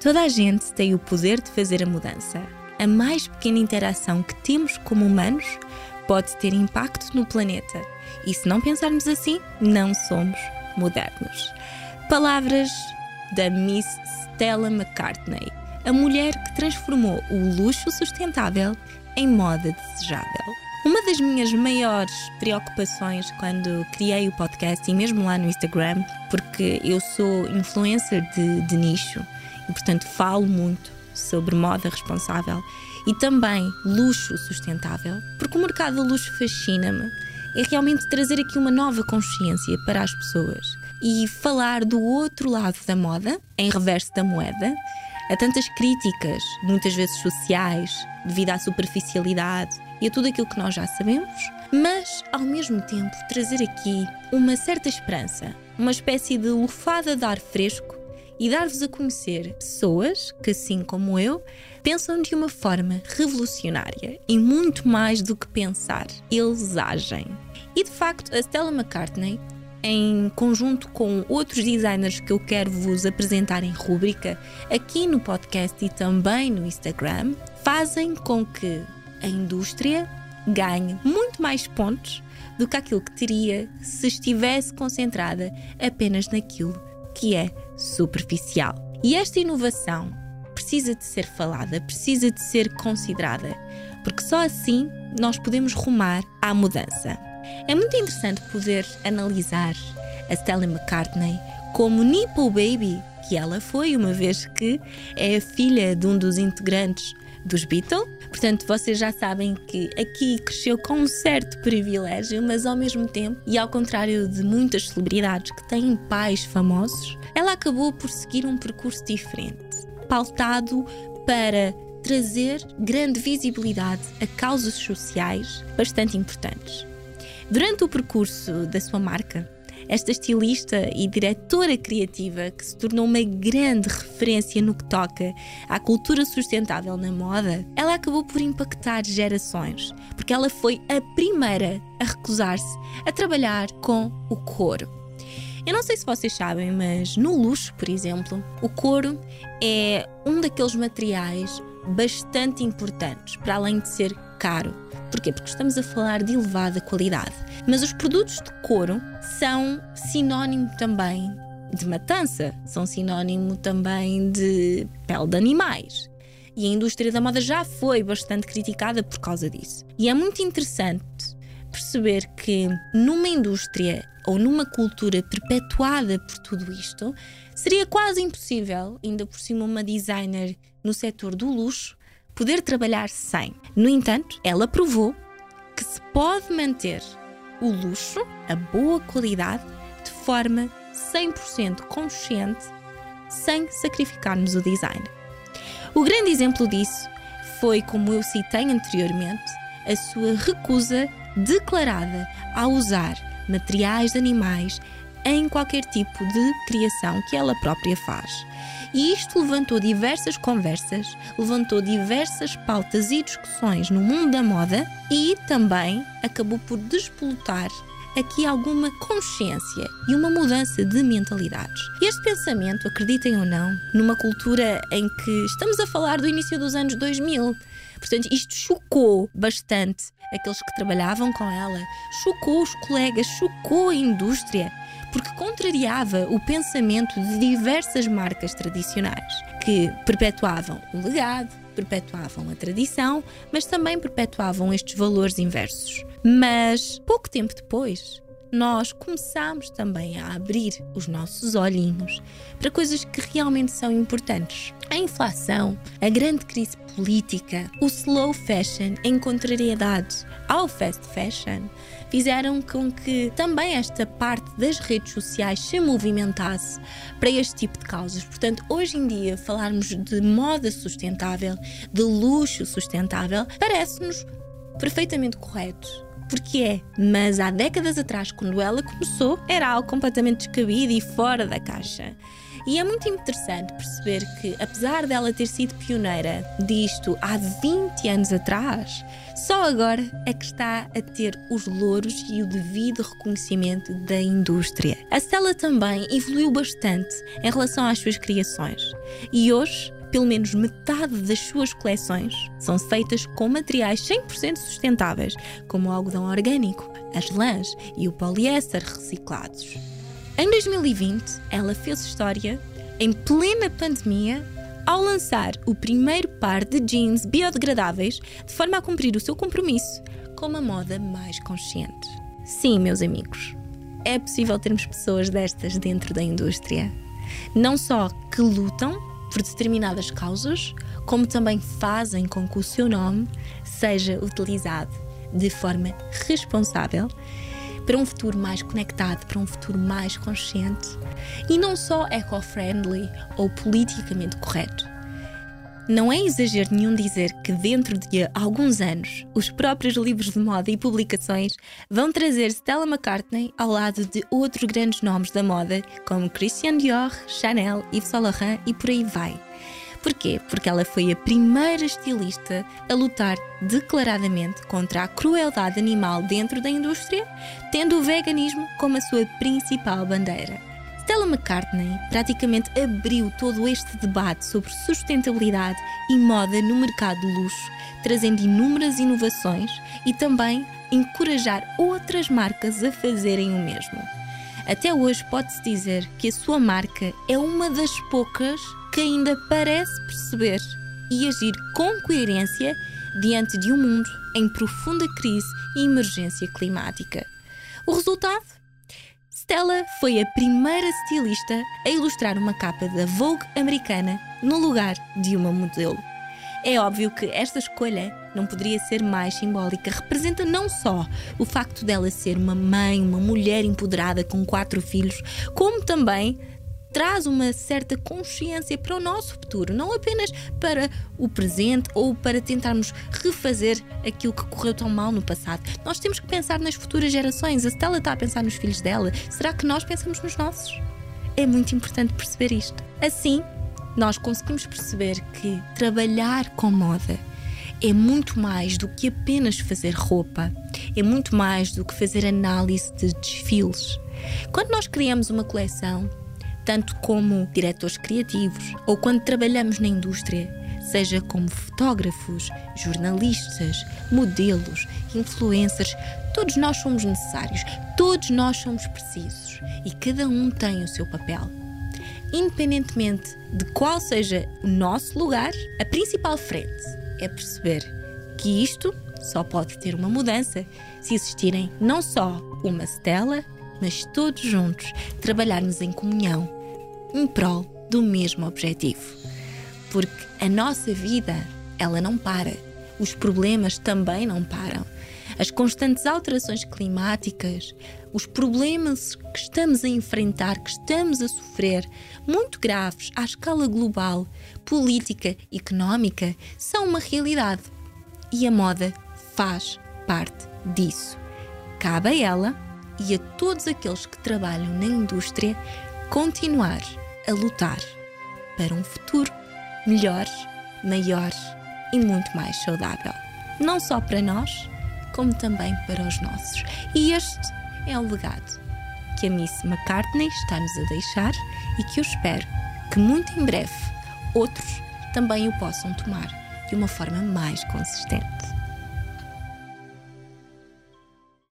Toda a gente tem o poder de fazer a mudança. A mais pequena interação que temos como humanos pode ter impacto no planeta. E se não pensarmos assim, não somos modernos. Palavras da Miss Stella McCartney, a mulher que transformou o luxo sustentável em moda desejável. Uma das minhas maiores preocupações quando criei o podcast e mesmo lá no Instagram, porque eu sou influencer de, de nicho e, portanto, falo muito sobre moda responsável e também luxo sustentável, porque o mercado do luxo fascina-me, é realmente trazer aqui uma nova consciência para as pessoas e falar do outro lado da moda, em reverso da moeda. Há tantas críticas, muitas vezes sociais, devido à superficialidade e a tudo aquilo que nós já sabemos, mas ao mesmo tempo trazer aqui uma certa esperança, uma espécie de lufada de ar fresco e dar-vos a conhecer pessoas que, assim como eu, pensam de uma forma revolucionária e muito mais do que pensar, eles agem. E de facto, a Stella McCartney, em conjunto com outros designers que eu quero vos apresentar em rúbrica aqui no podcast e também no Instagram, fazem com que a indústria ganhe muito mais pontos do que aquilo que teria se estivesse concentrada apenas naquilo que é superficial. E esta inovação precisa de ser falada, precisa de ser considerada, porque só assim nós podemos rumar à mudança. É muito interessante poder analisar a Stella McCartney como Nipple Baby, que ela foi, uma vez que é a filha de um dos integrantes dos Beatles. Portanto, vocês já sabem que aqui cresceu com um certo privilégio, mas ao mesmo tempo, e ao contrário de muitas celebridades que têm pais famosos, ela acabou por seguir um percurso diferente, pautado para trazer grande visibilidade a causas sociais bastante importantes. Durante o percurso da sua marca, esta estilista e diretora criativa, que se tornou uma grande referência no que toca à cultura sustentável na moda, ela acabou por impactar gerações, porque ela foi a primeira a recusar-se a trabalhar com o couro. Eu não sei se vocês sabem, mas no luxo, por exemplo, o couro é um daqueles materiais bastante importantes, para além de ser caro. Porquê? Porque estamos a falar de elevada qualidade. Mas os produtos de couro são sinónimo também de matança, são sinónimo também de pele de animais. E a indústria da moda já foi bastante criticada por causa disso. E é muito interessante perceber que numa indústria ou numa cultura perpetuada por tudo isto, seria quase impossível, ainda por cima uma designer no setor do luxo, poder trabalhar sem. No entanto, ela provou que se pode manter o luxo, a boa qualidade, de forma 100% consciente, sem sacrificarmos o design. O grande exemplo disso foi, como eu citei anteriormente, a sua recusa declarada a usar materiais de animais em qualquer tipo de criação que ela própria faz. E isto levantou diversas conversas, levantou diversas pautas e discussões no mundo da moda e também acabou por despolutar aqui alguma consciência e uma mudança de mentalidades. Este pensamento, acreditem ou não, numa cultura em que estamos a falar do início dos anos 2000. Portanto, isto chocou bastante aqueles que trabalhavam com ela, chocou os colegas, chocou a indústria porque contrariava o pensamento de diversas marcas tradicionais que perpetuavam o legado, perpetuavam a tradição, mas também perpetuavam estes valores inversos. Mas pouco tempo depois, nós começamos também a abrir os nossos olhinhos para coisas que realmente são importantes. A inflação, a grande crise política, o slow fashion, a contrariedade ao fast fashion fizeram com que também esta parte das redes sociais se movimentasse para este tipo de causas. Portanto, hoje em dia, falarmos de moda sustentável, de luxo sustentável, parece-nos perfeitamente correto porque é, mas há décadas atrás, quando ela começou, era algo completamente descabido e fora da caixa. E é muito interessante perceber que, apesar dela ter sido pioneira disto há 20 anos atrás, só agora é que está a ter os louros e o devido reconhecimento da indústria. A Stella também evoluiu bastante em relação às suas criações e hoje pelo menos metade das suas coleções são feitas com materiais 100% sustentáveis, como o algodão orgânico, as lãs e o poliéster reciclados. Em 2020, ela fez história em plena pandemia ao lançar o primeiro par de jeans biodegradáveis de forma a cumprir o seu compromisso com uma moda mais consciente. Sim, meus amigos, é possível termos pessoas destas dentro da indústria. Não só que lutam por determinadas causas, como também fazem com que o seu nome seja utilizado de forma responsável para um futuro mais conectado, para um futuro mais consciente e não só eco-friendly ou politicamente correto. Não é exagero nenhum dizer que dentro de alguns anos os próprios livros de moda e publicações vão trazer Stella McCartney ao lado de outros grandes nomes da moda, como Christian Dior, Chanel, Yves Saint Laurent e por aí vai. Porquê? Porque ela foi a primeira estilista a lutar declaradamente contra a crueldade animal dentro da indústria, tendo o veganismo como a sua principal bandeira. Stella McCartney praticamente abriu todo este debate sobre sustentabilidade e moda no mercado de luxo, trazendo inúmeras inovações e também encorajar outras marcas a fazerem o mesmo. Até hoje pode-se dizer que a sua marca é uma das poucas que ainda parece perceber e agir com coerência diante de um mundo em profunda crise e emergência climática. O resultado? Stella foi a primeira estilista a ilustrar uma capa da Vogue americana no lugar de uma modelo. É óbvio que esta escolha não poderia ser mais simbólica. Representa não só o facto dela ser uma mãe, uma mulher empoderada com quatro filhos, como também traz uma certa consciência para o nosso futuro, não apenas para o presente ou para tentarmos refazer aquilo que correu tão mal no passado. Nós temos que pensar nas futuras gerações. A Stella está a pensar nos filhos dela. Será que nós pensamos nos nossos? É muito importante perceber isto. Assim, nós conseguimos perceber que trabalhar com moda é muito mais do que apenas fazer roupa, é muito mais do que fazer análise de desfiles. Quando nós criamos uma coleção, tanto como diretores criativos ou quando trabalhamos na indústria, seja como fotógrafos, jornalistas, modelos, influencers, todos nós somos necessários, todos nós somos precisos e cada um tem o seu papel. Independentemente de qual seja o nosso lugar, a principal frente é perceber que isto só pode ter uma mudança se existirem não só uma Stella, mas todos juntos trabalharmos em comunhão em prol do mesmo objetivo. Porque a nossa vida, ela não para. Os problemas também não param. As constantes alterações climáticas, os problemas que estamos a enfrentar, que estamos a sofrer, muito graves à escala global, política, económica, são uma realidade. E a moda faz parte disso. Cabe a ela e a todos aqueles que trabalham na indústria continuar a lutar para um futuro melhor, maior e muito mais saudável. Não só para nós, como também para os nossos. E este é o legado que a Miss McCartney está-nos a deixar e que eu espero que muito em breve outros também o possam tomar de uma forma mais consistente.